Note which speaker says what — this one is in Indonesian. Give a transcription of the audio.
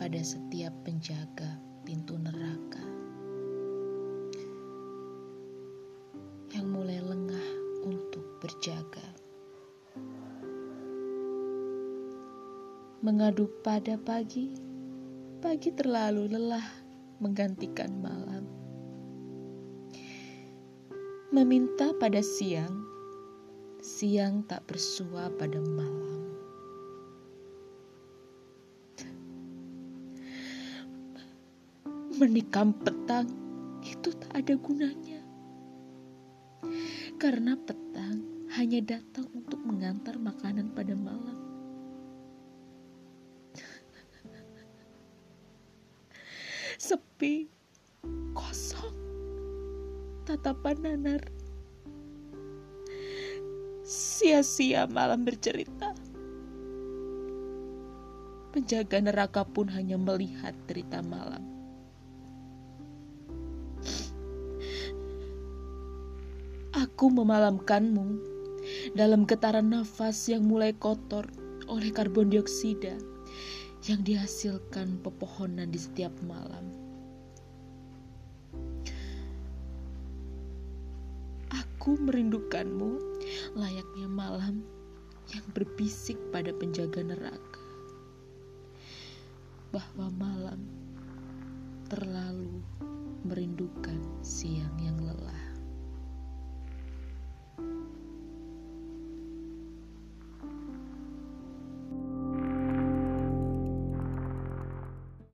Speaker 1: pada setiap penjaga pintu neraka yang mulai lengah untuk berjaga. Mengadu pada pagi, pagi terlalu lelah menggantikan malam. Meminta pada siang, siang tak bersua pada malam. Menikam petang itu tak ada gunanya. Karena petang hanya datang untuk mengantar makanan pada malam. Sepi, kosong, tatapan nanar. Sia-sia malam bercerita. Penjaga neraka pun hanya melihat derita malam. Aku memalamkanmu dalam getaran nafas yang mulai kotor oleh karbon dioksida yang dihasilkan pepohonan di setiap malam. Aku merindukanmu layaknya malam yang berbisik pada penjaga neraka bahwa malam terlalu merindukan siang.